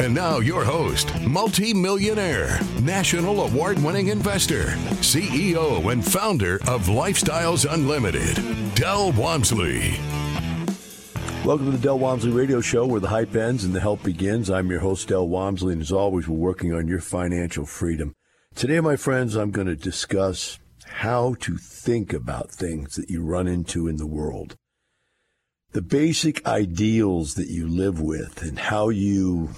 And now, your host, multi-millionaire, national award-winning investor, CEO and founder of Lifestyles Unlimited, Del Walmsley. Welcome to the Del Walmsley Radio Show, where the hype ends and the help begins. I'm your host, Del Walmsley, and as always, we're working on your financial freedom. Today, my friends, I'm going to discuss how to think about things that you run into in the world. The basic ideals that you live with and how you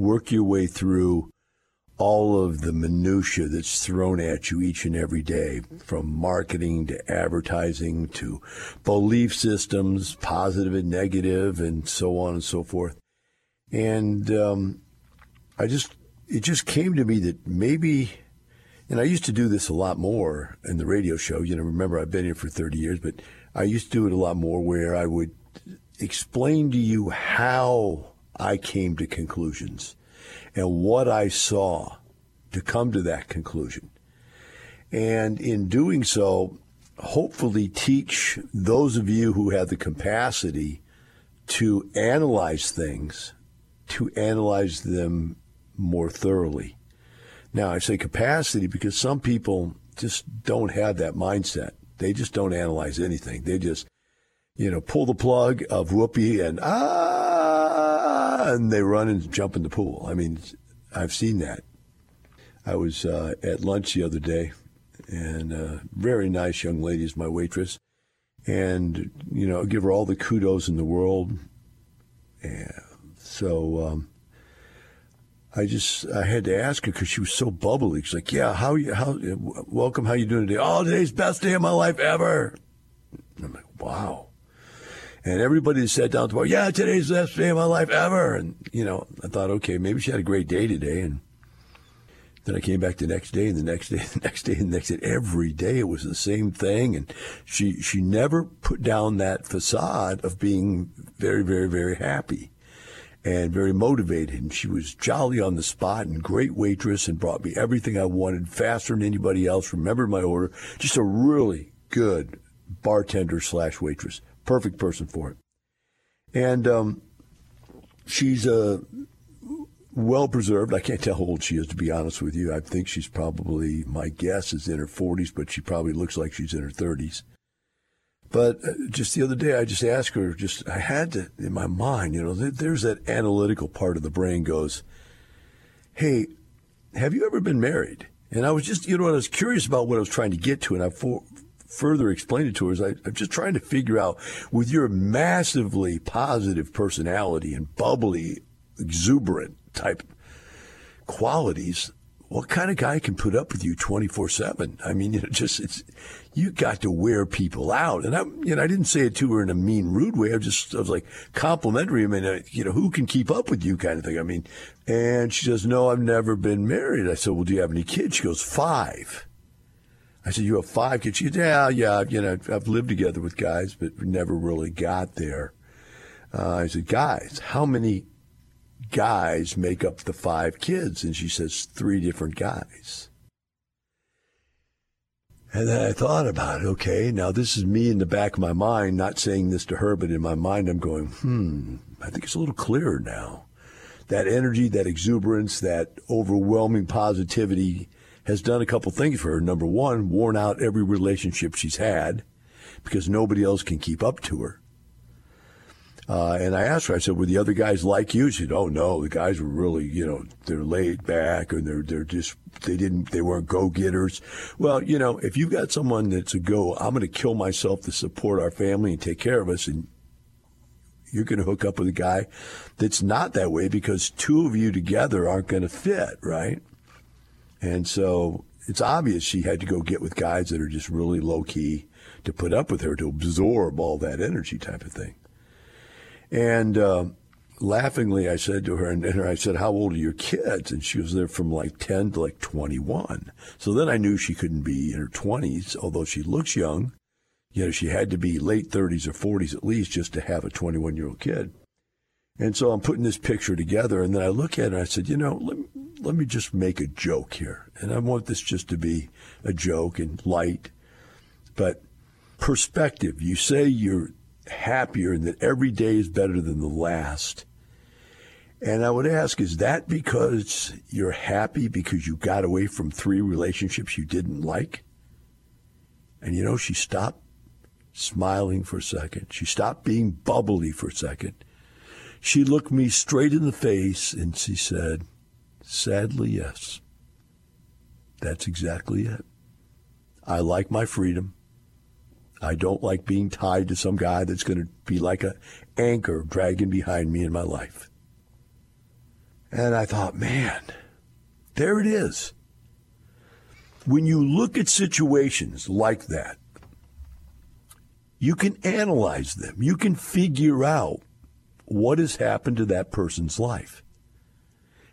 work your way through all of the minutia that's thrown at you each and every day, from marketing to advertising to belief systems, positive and negative, and so on and so forth. And um, I just, it just came to me that maybe, and I used to do this a lot more in the radio show. You know, remember I've been here for 30 years, but I used to do it a lot more where I would explain to you how I came to conclusions and what I saw to come to that conclusion. And in doing so, hopefully teach those of you who have the capacity to analyze things, to analyze them more thoroughly. Now, I say capacity because some people just don't have that mindset. They just don't analyze anything. They just, you know, pull the plug of whoopee and ah, and they run and jump in the pool. I mean, I've seen that. I was uh, at lunch the other day, and a very nice young lady is my waitress, and you know, give her all the kudos in the world. And so um, I just I had to ask her because she was so bubbly. She's like, "Yeah, how you how welcome? How you doing today? Oh, today's best day of my life ever." And I'm like, "Wow." And everybody sat down to bar, yeah, today's the best day of my life ever. And, you know, I thought, okay, maybe she had a great day today. And then I came back the next day and the next day, and the next day, and the next day. Every day it was the same thing. And she, she never put down that facade of being very, very, very happy and very motivated. And she was jolly on the spot and great waitress and brought me everything I wanted faster than anybody else, remembered my order. Just a really good bartender slash waitress perfect person for it. And um, she's uh, well preserved. I can't tell how old she is, to be honest with you. I think she's probably, my guess is in her 40s, but she probably looks like she's in her 30s. But uh, just the other day, I just asked her, just, I had to, in my mind, you know, there's that analytical part of the brain goes, hey, have you ever been married? And I was just, you know, I was curious about what I was trying to get to, and I for, further explain it to her is I, am just trying to figure out with your massively positive personality and bubbly, exuberant type qualities, what kind of guy can put up with you 24 seven? I mean, you know, just, it's, you got to wear people out. And I, you know, I didn't say it to her in a mean, rude way. I just, I was like complimentary. I mean, uh, you know, who can keep up with you kind of thing. I mean, and she says, no, I've never been married. I said, well, do you have any kids? She goes, five. I said, "You have five kids?" She said, "Yeah, yeah. You know, I've lived together with guys, but never really got there." Uh, I said, "Guys, how many guys make up the five kids?" And she says, three different guys." And then I thought about it. Okay, now this is me in the back of my mind, not saying this to her, but in my mind, I'm going, "Hmm, I think it's a little clearer now." That energy, that exuberance, that overwhelming positivity has done a couple things for her. Number one, worn out every relationship she's had because nobody else can keep up to her. Uh, and I asked her, I said, were the other guys like you? She said, oh no, the guys were really, you know, they're laid back and they're, they're just, they didn't, they weren't go-getters. Well, you know, if you've got someone that's a go, I'm going to kill myself to support our family and take care of us. And you're going to hook up with a guy that's not that way because two of you together aren't going to fit, right? And so it's obvious she had to go get with guys that are just really low key to put up with her, to absorb all that energy type of thing. And uh, laughingly, I said to her, and, I said, How old are your kids? And she was there from like 10 to like 21. So then I knew she couldn't be in her 20s, although she looks young. You know, she had to be late 30s or 40s at least just to have a 21 year old kid. And so I'm putting this picture together, and then I look at it and I said, you know, let, let me just make a joke here. And I want this just to be a joke and light. But perspective, you say you're happier and that every day is better than the last. And I would ask, is that because you're happy because you got away from three relationships you didn't like? And you know, she stopped smiling for a second. She stopped being bubbly for a second. She looked me straight in the face and she said, Sadly, yes. That's exactly it. I like my freedom. I don't like being tied to some guy that's going to be like an anchor dragging behind me in my life. And I thought, man, there it is. When you look at situations like that, you can analyze them. You can figure out what has happened to that person's life.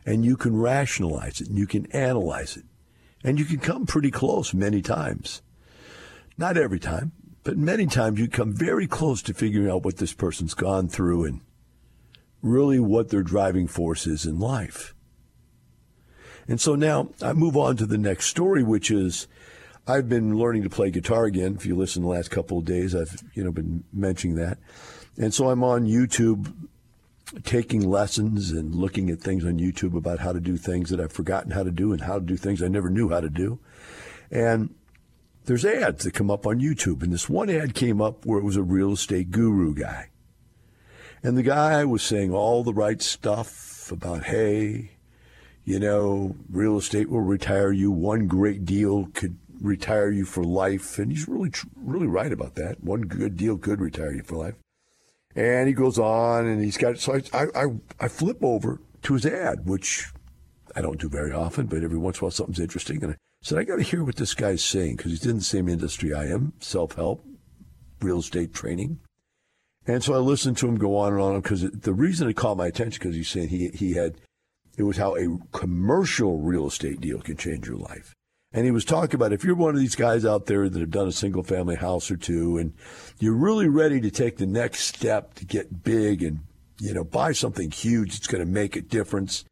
And you can rationalize it and you can analyze it. And you can come pretty close many times. Not every time, but many times you come very close to figuring out what this person's gone through and really what their driving force is in life. And so now I move on to the next story, which is I've been learning to play guitar again. If you listen the last couple of days, I've you know been mentioning that. And so I'm on YouTube taking lessons and looking at things on YouTube about how to do things that I've forgotten how to do and how to do things I never knew how to do. And there's ads that come up on YouTube. And this one ad came up where it was a real estate guru guy. And the guy was saying all the right stuff about, hey, you know, real estate will retire you. One great deal could retire you for life. And he's really, really right about that. One good deal could retire you for life. And he goes on and he's got, so I, I, I flip over to his ad, which I don't do very often, but every once in a while something's interesting. And I said, I got to hear what this guy's saying because he's in the same industry I am self help, real estate training. And so I listened to him go on and on because the reason it caught my attention because he's saying he he had it was how a commercial real estate deal can change your life. And he was talking about if you're one of these guys out there that have done a single family house or two and you're really ready to take the next step to get big and you know buy something huge that's going to make a difference.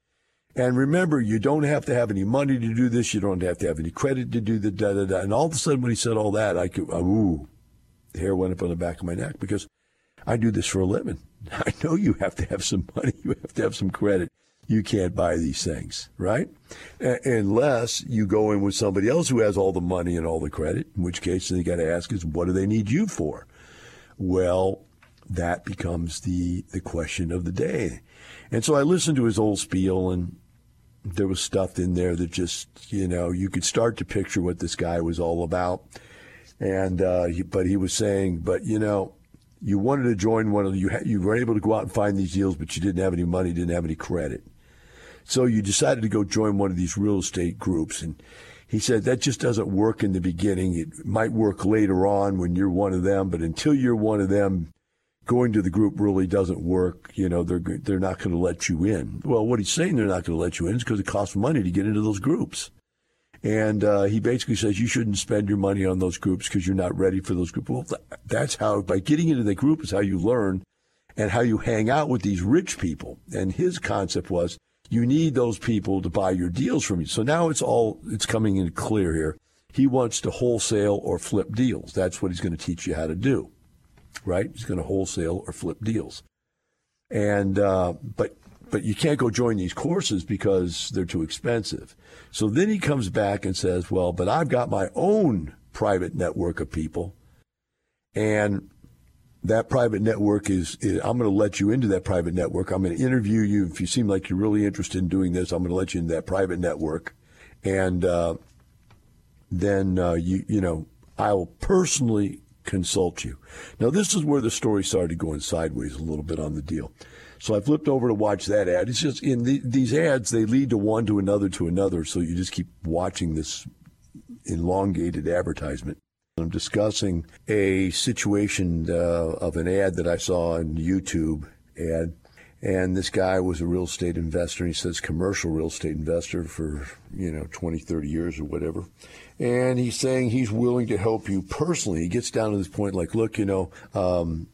And remember, you don't have to have any money to do this. You don't have to have any credit to do the da da da. And all of a sudden, when he said all that, I could, ooh, the hair went up on the back of my neck because I do this for a living. I know you have to have some money, you have to have some credit. You can't buy these things, right? Unless you go in with somebody else who has all the money and all the credit, in which case then you got to ask is what do they need you for? Well, that becomes the the question of the day. And so I listened to his old spiel and there was stuff in there that just, you know, you could start to picture what this guy was all about. And, uh, he, but he was saying, but, you know, you wanted to join one of you, ha- you were able to go out and find these deals, but you didn't have any money, didn't have any credit. So you decided to go join one of these real estate groups. And he said that just doesn't work in the beginning. It might work later on when you're one of them, but until you're one of them, going to the group really doesn't work. You know, they're, they're not going to let you in. Well, what he's saying they're not going to let you in is because it costs money to get into those groups. And uh, he basically says you shouldn't spend your money on those groups because you're not ready for those groups. Well, that's how, by getting into the group is how you learn and how you hang out with these rich people. And his concept was you need those people to buy your deals from you. So now it's all, it's coming in clear here. He wants to wholesale or flip deals. That's what he's going to teach you how to do, right? He's going to wholesale or flip deals. And, uh, but but you can't go join these courses because they're too expensive. So then he comes back and says, well, but I've got my own private network of people. And that private network is, is I'm going to let you into that private network. I'm going to interview you. If you seem like you're really interested in doing this, I'm going to let you into that private network. And uh, then, uh, you, you know, I'll personally consult you. Now, this is where the story started going sideways a little bit on the deal. So I flipped over to watch that ad. It's just in the, these ads, they lead to one to another to another. So you just keep watching this elongated advertisement. I'm discussing a situation uh, of an ad that I saw on YouTube ad. And this guy was a real estate investor. And he says commercial real estate investor for, you know, 20, 30 years or whatever. And he's saying he's willing to help you personally. He gets down to this point like, look, you know, um,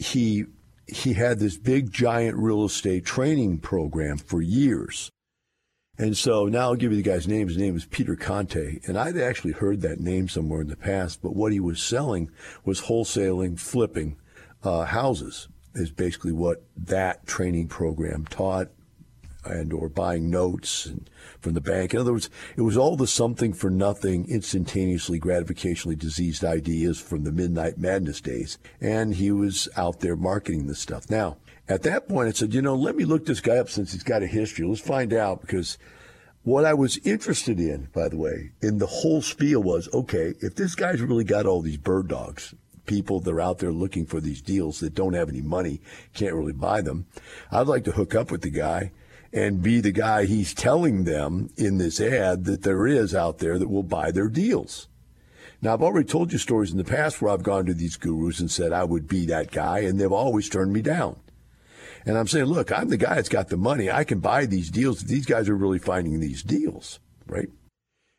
he he had this big giant real estate training program for years. And so now I'll give you the guy's name. His name is Peter Conti. And I'd actually heard that name somewhere in the past, but what he was selling was wholesaling, flipping uh, houses, is basically what that training program taught and or buying notes from the bank. In other words, it was all the something for nothing, instantaneously gratificationally diseased ideas from the midnight madness days. And he was out there marketing this stuff. Now, at that point, I said, you know, let me look this guy up since he's got a history. Let's find out because what I was interested in, by the way, in the whole spiel was, okay, if this guy's really got all these bird dogs, people that are out there looking for these deals that don't have any money, can't really buy them, I'd like to hook up with the guy and be the guy he's telling them in this ad that there is out there that will buy their deals. Now, I've already told you stories in the past where I've gone to these gurus and said I would be that guy, and they've always turned me down. And I'm saying, look, I'm the guy that's got the money. I can buy these deals. These guys are really finding these deals, right?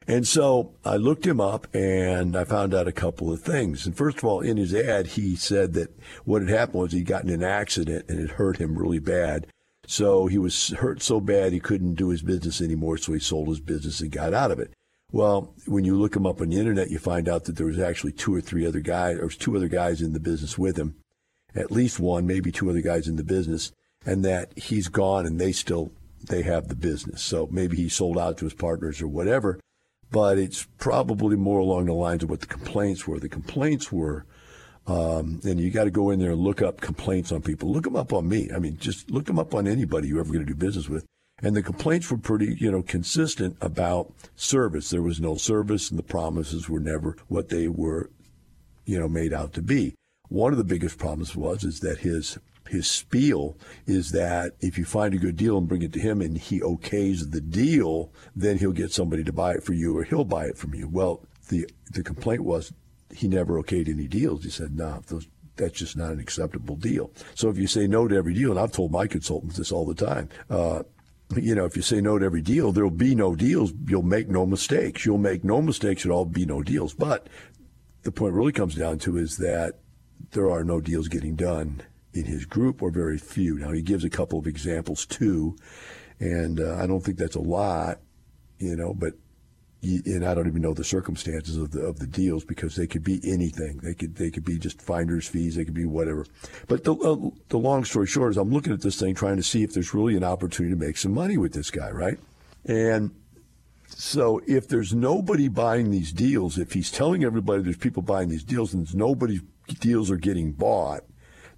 And so I looked him up and I found out a couple of things. And first of all, in his ad, he said that what had happened was he'd gotten in an accident and it hurt him really bad. So he was hurt so bad he couldn't do his business anymore, so he sold his business and got out of it. Well, when you look him up on the internet, you find out that there was actually two or three other guys, or two other guys in the business with him, at least one, maybe two other guys in the business, and that he's gone and they still they have the business. So maybe he sold out to his partners or whatever, but it's probably more along the lines of what the complaints were. The complaints were um, and you got to go in there and look up complaints on people. Look them up on me. I mean, just look them up on anybody you're ever going to do business with. And the complaints were pretty, you know, consistent about service. There was no service, and the promises were never what they were, you know, made out to be. One of the biggest problems was is that his his spiel is that if you find a good deal and bring it to him and he okays the deal, then he'll get somebody to buy it for you or he'll buy it from you. Well, the the complaint was he never okayed any deals. He said, "No, nah, that's just not an acceptable deal." So if you say no to every deal, and I've told my consultants this all the time. Uh, you know, if you say no to every deal, there'll be no deals. You'll make no mistakes. You'll make no mistakes at all, be no deals. But the point really comes down to is that there are no deals getting done in his group or very few. Now, he gives a couple of examples too, and uh, I don't think that's a lot, you know, but and I don't even know the circumstances of the of the deals because they could be anything. They could they could be just finder's fees. They could be whatever. But the uh, the long story short is I'm looking at this thing trying to see if there's really an opportunity to make some money with this guy, right? And so if there's nobody buying these deals, if he's telling everybody there's people buying these deals and there's nobody deals are getting bought,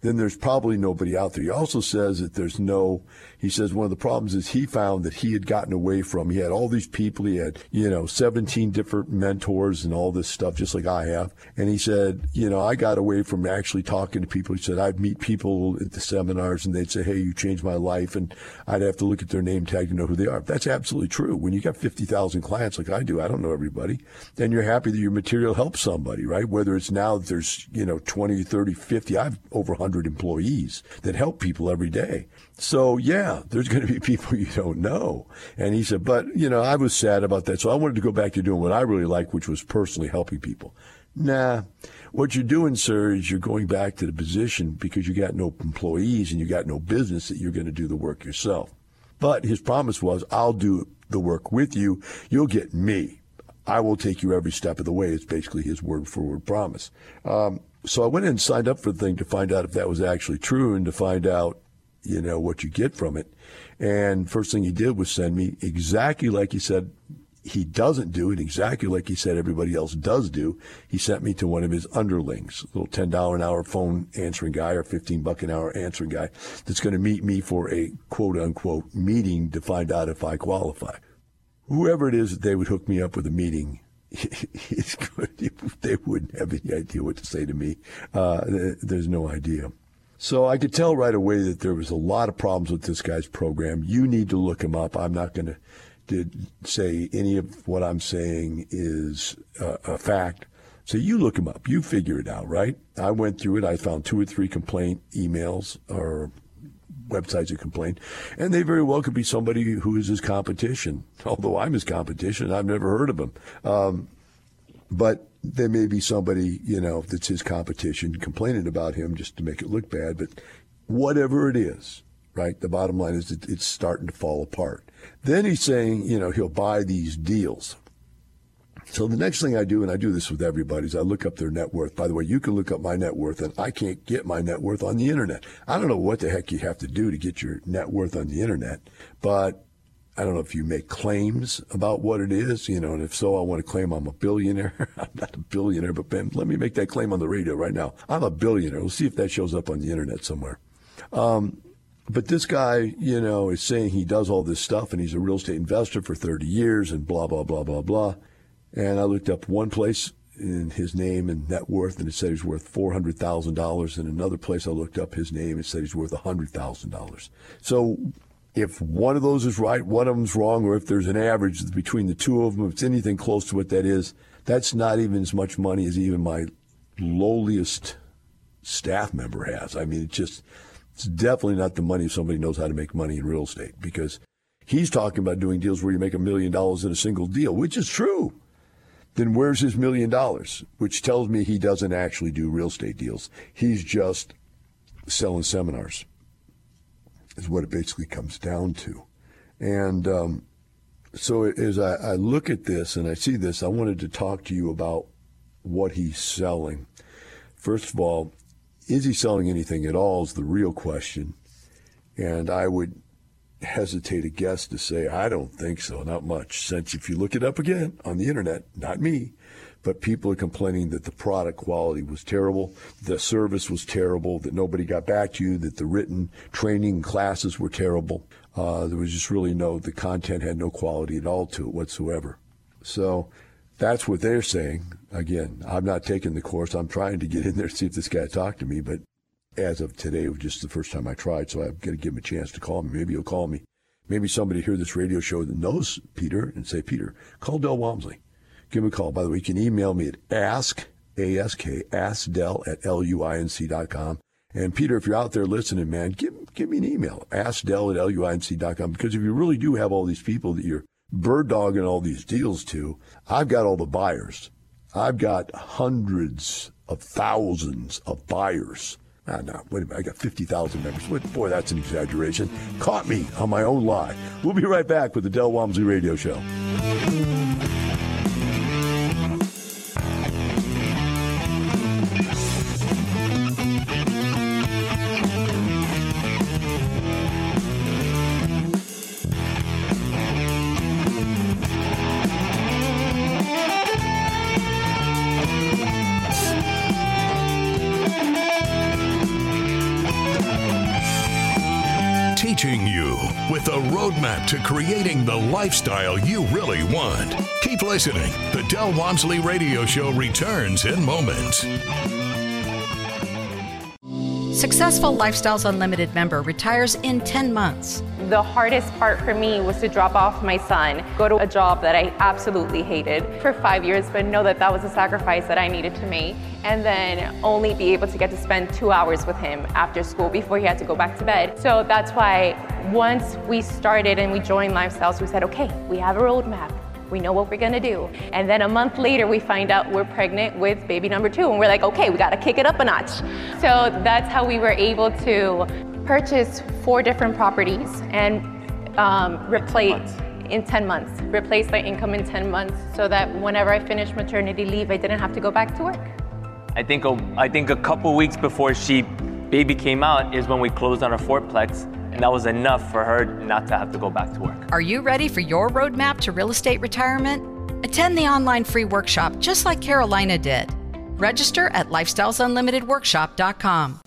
then there's probably nobody out there. He also says that there's no, he says one of the problems is he found that he had gotten away from, he had all these people, he had, you know, 17 different mentors and all this stuff, just like I have. And he said, you know, I got away from actually talking to people. He said, I'd meet people at the seminars and they'd say, hey, you changed my life. And I'd have to look at their name tag to know who they are. That's absolutely true. When you got 50,000 clients like I do, I don't know everybody, then you're happy that your material helps somebody, right? Whether it's now that there's, you know, 20, 30, 50, I've over 100 100 employees that help people every day. So, yeah, there's going to be people you don't know. And he said, but, you know, I was sad about that. So I wanted to go back to doing what I really like, which was personally helping people. Nah, what you're doing, sir, is you're going back to the position because you got no employees and you got no business that you're going to do the work yourself. But his promise was, I'll do the work with you. You'll get me. I will take you every step of the way. It's basically his word for word promise. Um, so I went in and signed up for the thing to find out if that was actually true and to find out, you know, what you get from it. And first thing he did was send me exactly like he said he doesn't do it exactly like he said everybody else does do. He sent me to one of his underlings, a little ten dollar an hour phone answering guy or fifteen buck an hour answering guy that's going to meet me for a quote unquote meeting to find out if I qualify. Whoever it is that they would hook me up with a meeting good. They wouldn't have any idea what to say to me. Uh, there's no idea. So I could tell right away that there was a lot of problems with this guy's program. You need to look him up. I'm not going to say any of what I'm saying is a fact. So you look him up. You figure it out, right? I went through it. I found two or three complaint emails or websites that complain, and they very well could be somebody who is his competition. Although I'm his competition, I've never heard of him. Um, but there may be somebody, you know, that's his competition complaining about him just to make it look bad. But whatever it is, right? The bottom line is it's starting to fall apart. Then he's saying, you know, he'll buy these deals. So the next thing I do, and I do this with everybody, is I look up their net worth. By the way, you can look up my net worth, and I can't get my net worth on the internet. I don't know what the heck you have to do to get your net worth on the internet, but I don't know if you make claims about what it is, you know, and if so, I want to claim I'm a billionaire. I'm not a billionaire, but Ben, let me make that claim on the radio right now. I'm a billionaire. We'll see if that shows up on the internet somewhere. Um, but this guy, you know, is saying he does all this stuff and he's a real estate investor for 30 years and blah, blah, blah, blah, blah. And I looked up one place in his name and net worth, and it said he's worth four hundred thousand dollars. And another place I looked up his name, it said he's worth hundred thousand dollars. So if one of those is right, one of them's wrong, or if there's an average between the two of them, if it's anything close to what that is, that's not even as much money as even my lowliest staff member has. I mean, it's just it's definitely not the money if somebody knows how to make money in real estate because he's talking about doing deals where you make a million dollars in a single deal, which is true then where's his million dollars? Which tells me he doesn't actually do real estate deals. He's just selling seminars, is what it basically comes down to. And um, so as I, I look at this and I see this, I wanted to talk to you about what he's selling. First of all, is he selling anything at all is the real question. And I would hesitate a guess to say, I don't think so, not much. Since if you look it up again on the internet, not me, but people are complaining that the product quality was terrible, the service was terrible, that nobody got back to you, that the written training classes were terrible. Uh, there was just really no, the content had no quality at all to it whatsoever. So that's what they're saying. Again, I'm not taking the course. I'm trying to get in there see if this guy talked to me, but as of today, it was just the first time I tried, so I've got to give him a chance to call me. Maybe he'll call me. Maybe somebody hear this radio show that knows Peter and say, Peter, call Del Walmsley. Give him a call. By the way, you can email me at ask, A-S-K, askdell at L-U-I-N-C dot com. And Peter, if you're out there listening, man, give, give me an email, askdell at L-U-I-N-C dot com. Because if you really do have all these people that you're bird dogging all these deals to, I've got all the buyers. I've got hundreds of thousands of buyers Ah, no, wait a minute. I got 50,000 members. Boy, that's an exaggeration. Caught me on my own lie. We'll be right back with the Del Walmsley Radio Show. Lifestyle you really want. Keep listening. The Del Walmsley Radio Show returns in moments. Successful Lifestyles Unlimited member retires in 10 months. The hardest part for me was to drop off my son, go to a job that I absolutely hated for five years, but know that that was a sacrifice that I needed to make, and then only be able to get to spend two hours with him after school before he had to go back to bed. So that's why once we started and we joined Lifestyles, we said, okay, we have a roadmap. We know what we're gonna do. And then a month later, we find out we're pregnant with baby number two. And we're like, okay, we gotta kick it up a notch. So that's how we were able to purchase four different properties and um, replace in 10 months, replace my income in 10 months so that whenever I finished maternity leave, I didn't have to go back to work. I think a, I think a couple weeks before she baby came out is when we closed on our fourplex and that was enough for her not to have to go back to work. Are you ready for your roadmap to real estate retirement? Attend the online free workshop just like Carolina did. Register at lifestylesunlimitedworkshop.com.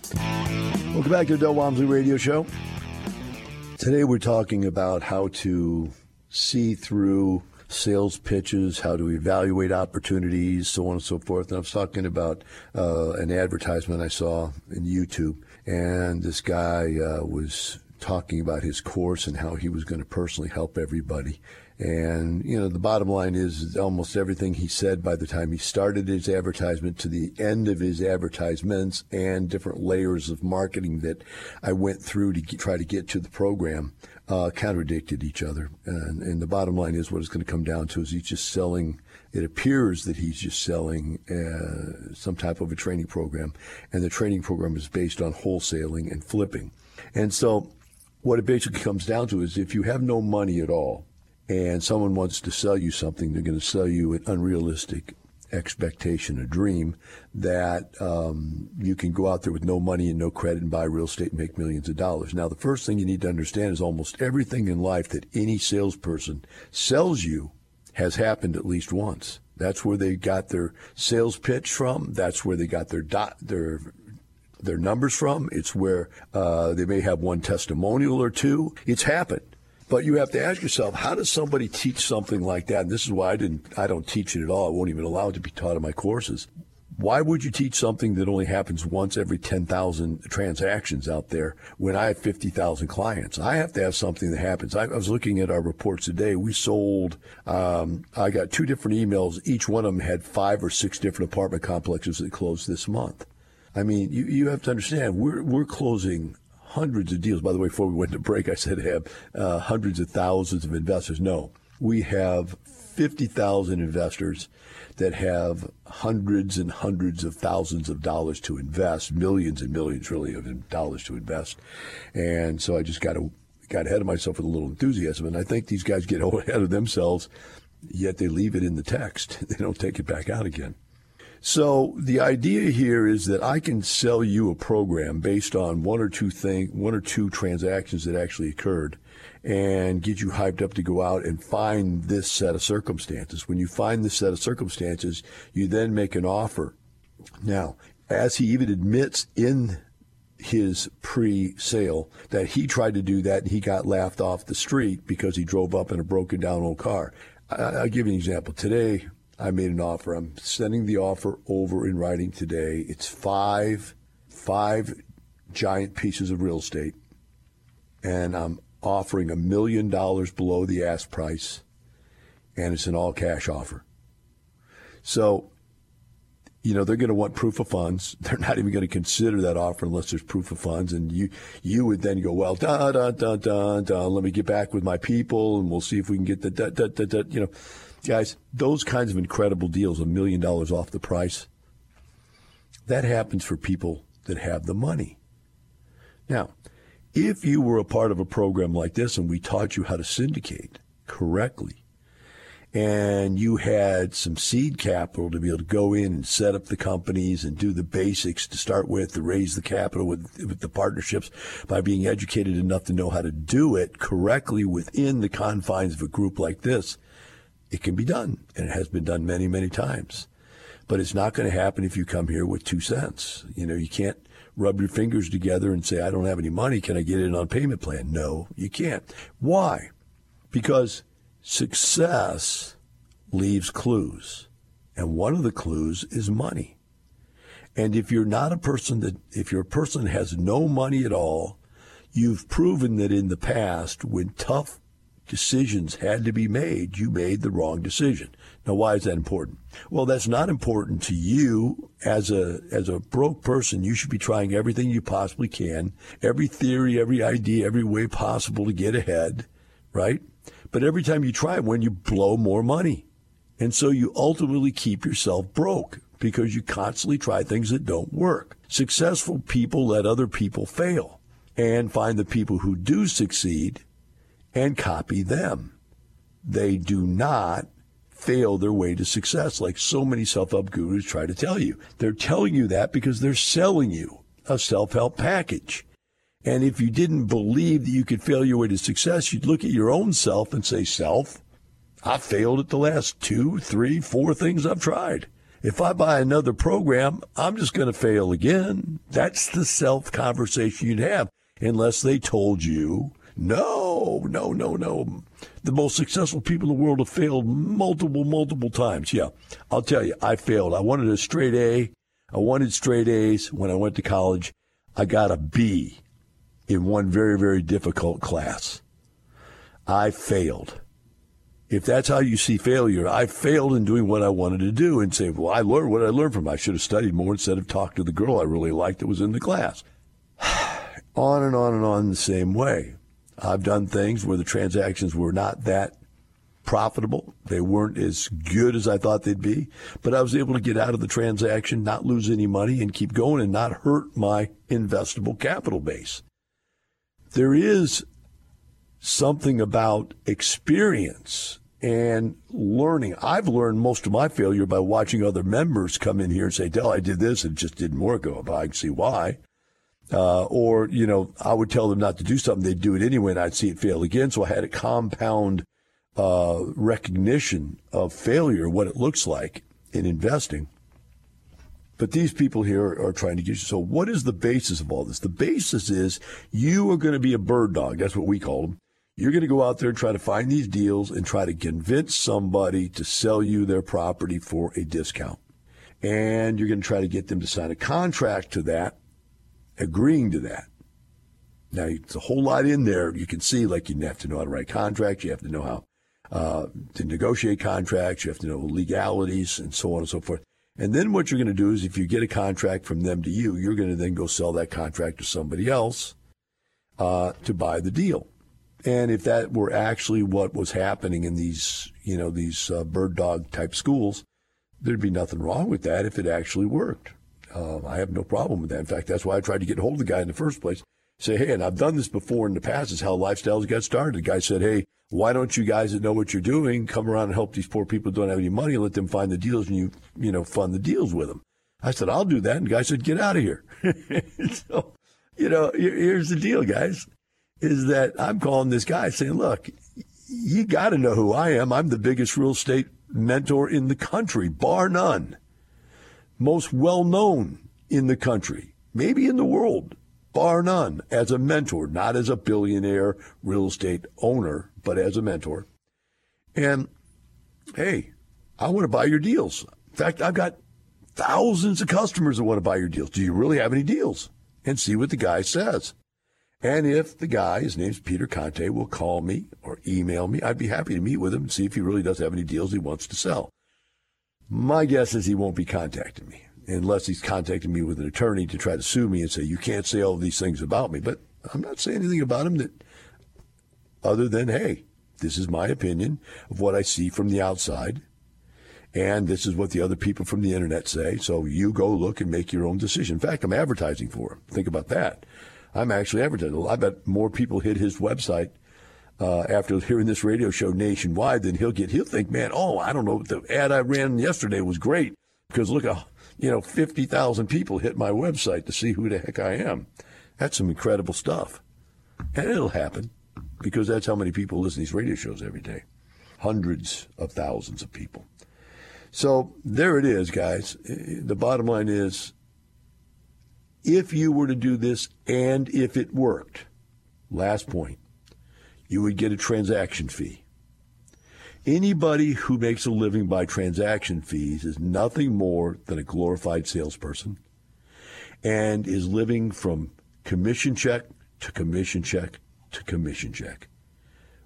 Welcome back to the Del Walmsley Radio Show. Today we're talking about how to see through sales pitches, how to evaluate opportunities, so on and so forth. And I was talking about uh, an advertisement I saw in YouTube, and this guy uh, was talking about his course and how he was going to personally help everybody. And, you know, the bottom line is almost everything he said by the time he started his advertisement to the end of his advertisements and different layers of marketing that I went through to try to get to the program uh, contradicted each other. And, and, the bottom line is what it's going to come down to is he's just selling. It appears that he's just selling uh, some type of a training program, and the training program is based on wholesaling and flipping. And so, what it basically comes down to is if you have no money at all, and someone wants to sell you something, they're going to sell you an unrealistic expectation, a dream that um, you can go out there with no money and no credit and buy real estate and make millions of dollars. Now, the first thing you need to understand is almost everything in life that any salesperson sells you has happened at least once. That's where they got their sales pitch from. That's where they got their dot, their their numbers from. It's where uh, they may have one testimonial or two. It's happened. But you have to ask yourself, how does somebody teach something like that? And this is why I didn't, I don't teach it at all. I won't even allow it to be taught in my courses. Why would you teach something that only happens once every 10,000 transactions out there when I have 50,000 clients? I have to have something that happens. I, I was looking at our reports today. We sold, um, I got two different emails. Each one of them had five or six different apartment complexes that closed this month. I mean, you, you have to understand, we're, we're closing hundreds of deals. By the way, before we went to break, I said have uh, hundreds of thousands of investors. No, we have 50,000 investors that have hundreds and hundreds of thousands of dollars to invest, millions and millions really of dollars to invest. And so I just got to got ahead of myself with a little enthusiasm. And I think these guys get ahead of themselves, yet they leave it in the text. They don't take it back out again. So the idea here is that I can sell you a program based on one or two thing, one or two transactions that actually occurred and get you hyped up to go out and find this set of circumstances. When you find this set of circumstances, you then make an offer. Now, as he even admits in his pre-sale that he tried to do that and he got laughed off the street because he drove up in a broken down old car. I'll give you an example. Today, I made an offer. I'm sending the offer over in writing today. It's five, five giant pieces of real estate, and I'm offering a million dollars below the ask price, and it's an all cash offer. So, you know, they're going to want proof of funds. They're not even going to consider that offer unless there's proof of funds. And you, you would then go, well, da da da da da. Let me get back with my people, and we'll see if we can get the da da da da. You know Guys, those kinds of incredible deals, a million dollars off the price, that happens for people that have the money. Now, if you were a part of a program like this and we taught you how to syndicate correctly, and you had some seed capital to be able to go in and set up the companies and do the basics to start with, to raise the capital with, with the partnerships by being educated enough to know how to do it correctly within the confines of a group like this, it can be done, and it has been done many, many times. But it's not going to happen if you come here with two cents. You know, you can't rub your fingers together and say, I don't have any money. Can I get in on payment plan? No, you can't. Why? Because success leaves clues. And one of the clues is money. And if you're not a person that, if you're a person has no money at all, you've proven that in the past, when tough decisions had to be made, you made the wrong decision. Now, why is that important? Well, that's not important to you as a as a broke person. You should be trying everything you possibly can, every theory, every idea, every way possible to get ahead, right? But every time you try one, you blow more money, and so you ultimately keep yourself broke because you constantly try things that don't work. Successful people let other people fail and find the people who do succeed and copy them. They do not fail their way to success like so many self-help gurus try to tell you. They're telling you that because they're selling you a self-help package. And if you didn't believe that you could fail your way to success, you'd look at your own self and say, self, I failed at the last two, three, four things I've tried. If I buy another program, I'm just going to fail again. That's the self conversation you'd have unless they told you no, Oh, no, no, no. The most successful people in the world have failed multiple, multiple times. Yeah, I'll tell you, I failed. I wanted a straight A. I wanted straight A's when I went to college. I got a B. in one very, very difficult class. I failed. If that's how you see failure, I failed in doing what I wanted to do and say, well, I learned what I learned from. I should have studied more instead of talked to the girl I really liked that was in the class. on and on and on the same way. I've done things where the transactions were not that profitable. They weren't as good as I thought they'd be, but I was able to get out of the transaction, not lose any money, and keep going and not hurt my investable capital base. There is something about experience and learning. I've learned most of my failure by watching other members come in here and say, Del, I did this, and it just didn't work. Oh, I can see why. Uh, or, you know, I would tell them not to do something, they'd do it anyway, and I'd see it fail again. So I had a compound uh, recognition of failure, what it looks like in investing. But these people here are trying to get you. So, what is the basis of all this? The basis is you are going to be a bird dog. That's what we call them. You're going to go out there and try to find these deals and try to convince somebody to sell you their property for a discount. And you're going to try to get them to sign a contract to that, agreeing to that. Now, it's a whole lot in there. You can see, like, you have to know how to write contracts. You have to know how uh, to negotiate contracts. You have to know legalities and so on and so forth. And then what you're going to do is if you get a contract from them to you, you're going to then go sell that contract to somebody else uh, to buy the deal. And if that were actually what was happening in these, you know, these uh, bird dog type schools, there'd be nothing wrong with that if it actually worked. Uh, I have no problem with that. In fact, that's why I tried to get hold of the guy in the first place. Say, hey, and I've done this before in the past. Is how lifestyles got started. The guy said, hey, why don't you guys that know what you're doing come around and help these poor people who don't have any money and let them find the deals and you, you know, fund the deals with them? I said, I'll do that. And the guy said, get out of here. so, you know, here's the deal, guys, is that I'm calling this guy saying, look, you got to know who I am. I'm the biggest real estate mentor in the country, bar none. Most well known in the country, maybe in the world, bar none, as a mentor, not as a billionaire real estate owner but as a mentor. And hey, I want to buy your deals. In fact, I've got thousands of customers that want to buy your deals. Do you really have any deals? And see what the guy says. And if the guy, his name's Peter Conti, will call me or email me, I'd be happy to meet with him and see if he really does have any deals he wants to sell. My guess is he won't be contacting me unless he's contacting me with an attorney to try to sue me and say, you can't say all these things about me. But I'm not saying anything about him that other than, hey, this is my opinion of what I see from the outside. And this is what the other people from the internet say. So you go look and make your own decision. In fact, I'm advertising for him. Think about that. I'm actually advertising. I bet more people hit his website uh, after hearing this radio show nationwide then he'll get. He'll think, man, oh, I don't know. The ad I ran yesterday was great because look, you know, 50,000 people hit my website to see who the heck I am. That's some incredible stuff. And it'll happen because that's how many people listen to these radio shows every day hundreds of thousands of people. So there it is, guys. The bottom line is if you were to do this and if it worked, last point, you would get a transaction fee. Anybody who makes a living by transaction fees is nothing more than a glorified salesperson and is living from commission check to commission check to commission check.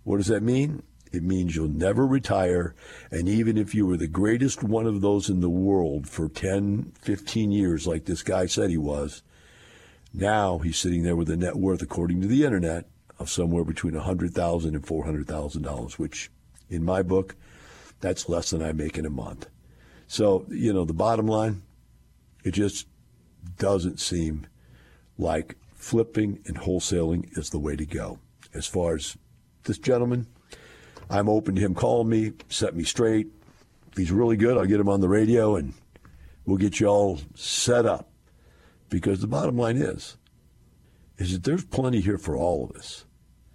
What does that mean? It means you'll never retire. And even if you were the greatest one of those in the world for 10, 15 years, like this guy said he was, now he's sitting there with a net worth, according to the internet, of somewhere between $100,000 and $400,000, which in my book, that's less than I make in a month. So, you know, the bottom line, it just doesn't seem like flipping and wholesaling is the way to go. As far as this gentleman, I'm open to him calling me, set me straight. If he's really good, I'll get him on the radio and we'll get you all set up. Because the bottom line is, is that there's plenty here for all of us.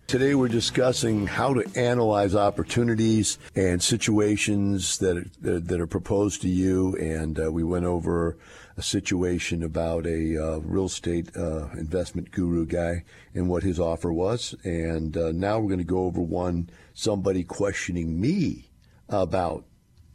Today we're discussing how to analyze opportunities and situations that are, that are proposed to you, and uh, we went over a situation about a uh, real estate uh, investment guru guy and what his offer was. And uh, now we're going to go over one somebody questioning me about,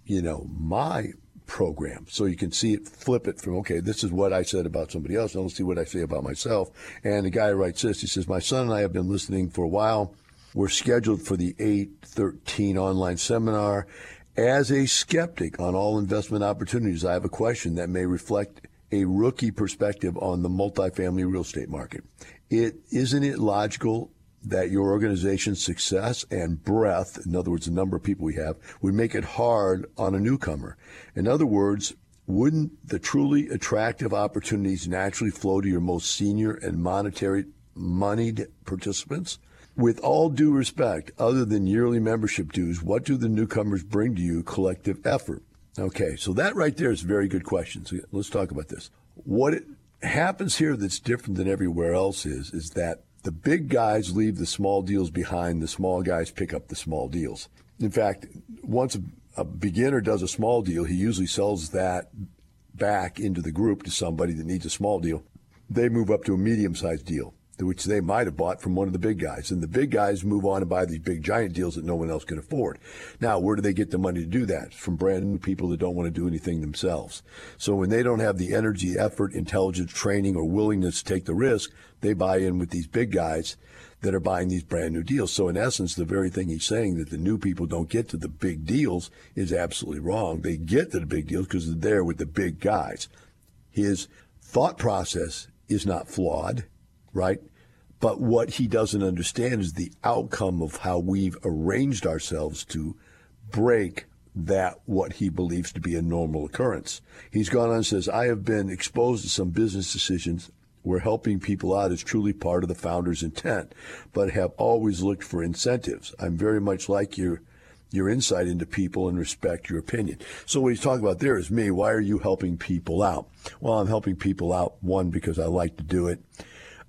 you know, my program. So you can see it, flip it from, okay, this is what I said about somebody else. Now let's see what I say about myself. And the guy writes this. He says, my son and I have been listening for a while. We're scheduled for the 813 online seminar. As a skeptic on all investment opportunities, I have a question that may reflect a rookie perspective on the multifamily real estate market. It isn't it logical that your organization's success and breadth, in other words, the number of people we have, would make it hard on a newcomer. In other words, wouldn't the truly attractive opportunities naturally flow to your most senior and monetary moneyed participants? With all due respect, other than yearly membership dues, what do the newcomers bring to you collective effort? Okay, so that right there is a very good question. So let's talk about this. What happens here that's different than everywhere else is is that the big guys leave the small deals behind, the small guys pick up the small deals. In fact, once a, beginner does a small deal, he usually sells that back into the group to somebody that needs a small deal. They move up to a medium sized deal which they might have bought from one of the big guys. And the big guys move on and buy these big giant deals that no one else can afford. Now, where do they get the money to do that? From brand new people that don't want to do anything themselves. So when they don't have the energy, effort, intelligence, training, or willingness to take the risk, they buy in with these big guys that are buying these brand new deals. So in essence, the very thing he's saying that the new people don't get to the big deals is absolutely wrong. They get to the big deals because they're there with the big guys. His thought process is not flawed right? But what he doesn't understand is the outcome of how we've arranged ourselves to break that what he believes to be a normal occurrence. He's gone on and says, I have been exposed to some business decisions where helping people out is truly part of the founder's intent, but have always looked for incentives. I'm very much like your your insight into people and respect your opinion. So what he's talking about there is me. Why are you helping people out? Well, I'm helping people out one because I like to do it.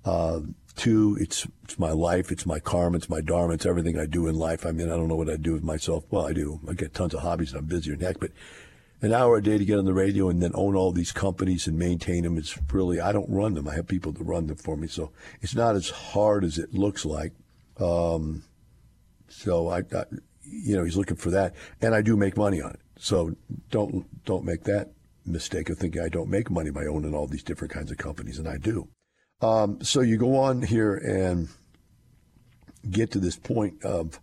Uh, two, it's it's my life, it's my karma, it's my dharma, it's everything I do in life. I mean, I don't know what I do with myself. Well, I do. I get tons of hobbies. And I'm busy than heck, but an hour a day to get on the radio and then own all these companies and maintain them. It's really I don't run them. I have people to run them for me, so it's not as hard as it looks like. Um, so I, I, you know, he's looking for that, and I do make money on it. So don't don't make that mistake of thinking I don't make money by owning all these different kinds of companies, and I do. Um, so you go on here and get to this point of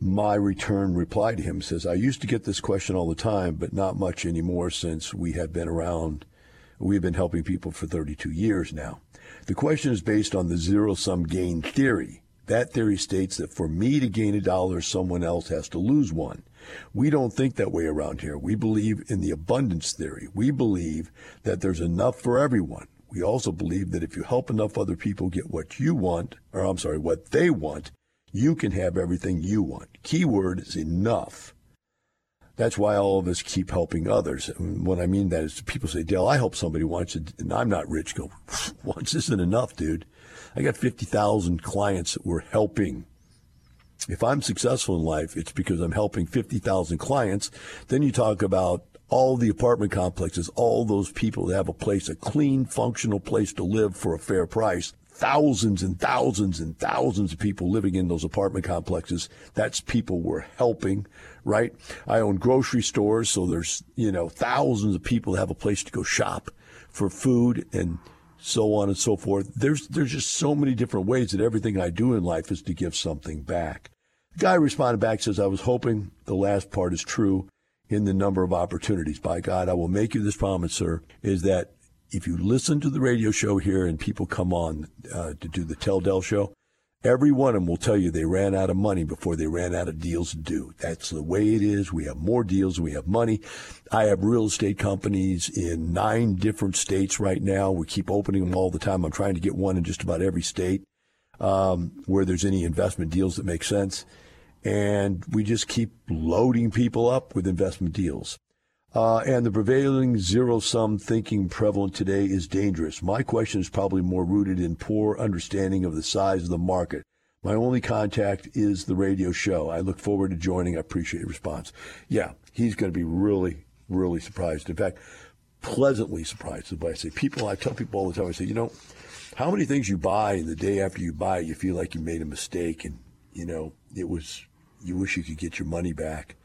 my return reply to him says, I used to get this question all the time, but not much anymore since we have been around. We've been helping people for 32 years now. The question is based on the zero sum gain theory. That theory states that for me to gain a dollar, someone else has to lose one. We don't think that way around here. We believe in the abundance theory. We believe that there's enough for everyone we also believe that if you help enough other people get what you want, or I'm sorry, what they want, you can have everything you want. Keyword is enough. That's why all of us keep helping others. And what I mean that is people say, Del, I help somebody once and I'm not rich. Go, once isn't enough, dude. I got 50,000 clients that we're helping. If I'm successful in life, it's because I'm helping 50,000 clients. Then you talk about all the apartment complexes, all those people that have a place, a clean, functional place to live for a fair price. Thousands and thousands and thousands of people living in those apartment complexes. That's people we're helping, right? I own grocery stores, so there's, you know, thousands of people that have a place to go shop for food and so on and so forth. There's, there's just so many different ways that everything I do in life is to give something back. The guy responded back, says, I was hoping the last part is true in the number of opportunities. By God, I will make you this promise, sir, is that if you listen to the radio show here and people come on uh, to do the Tell Del show, every one of them will tell you they ran out of money before they ran out of deals to do. That's the way it is. We have more deals. We have money. I have real estate companies in nine different states right now. We keep opening them all the time. I'm trying to get one in just about every state um, where there's any investment deals that make sense and we just keep loading people up with investment deals. Uh, and the prevailing zero sum thinking prevalent today is dangerous. My question is probably more rooted in poor understanding of the size of the market. My only contact is the radio show. I look forward to joining. I appreciate your response. Yeah, he's going to be really, really surprised. In fact, pleasantly surprised. But I say, people, I tell people all the time, I say, you know, how many things you buy and the day after you buy, you feel like you made a mistake and, you know, it was you wish you could get your money back.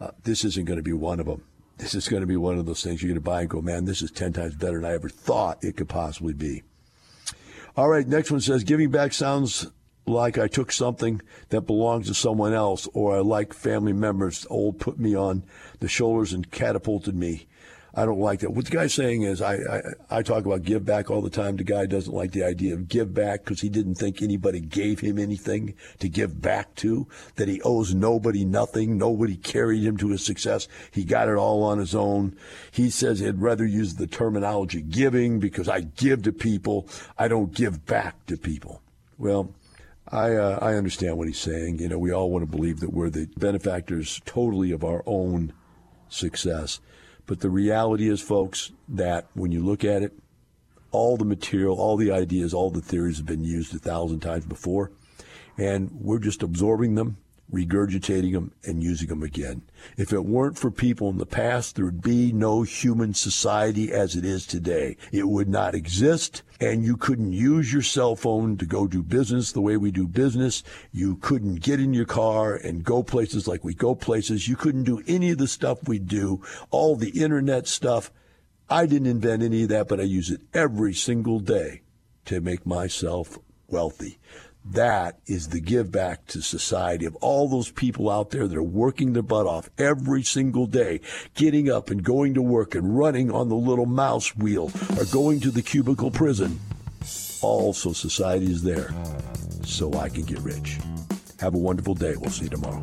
Uh, this isn't going to be one of them. this is going to be one of those things you're going to buy and go, man, this is 10 times better than I ever thought it could possibly be. All right, next one says giving back sounds like I took something that belongs to someone else, or I like family members old put me on the shoulders and catapulted me. I don't like that. What the guy's saying is, I, I, I talk about give back all the time. The guy doesn't like the idea of give back because he didn't think anybody gave him anything to give back to, that he owes nobody nothing. Nobody carried him to his success. He got it all on his own. He says he'd rather use the terminology giving because I give to people. I don't give back to people. Well, I, uh, I understand what he's saying. You know, we all want to believe that we're the benefactors totally of our own success. But the reality is, folks, that when you look at it, all the material, all the ideas, all the theories have been used a thousand times before. And we're just absorbing them regurgitating them, and using them again. If it weren't for people in the past, there would be no human society as it is today. It would not exist, and you couldn't use your cell phone to go do business the way we do business. You couldn't get in your car and go places like we go places. You couldn't do any of the stuff we do, all the internet stuff. I didn't invent any of that, but I use it every single day to make myself wealthy. That is the give back to society of all those people out there that are working their butt off every single day, getting up and going to work and running on the little mouse wheel or going to the cubicle prison. Also, society is there so I can get rich. Have a wonderful day. We'll see you tomorrow.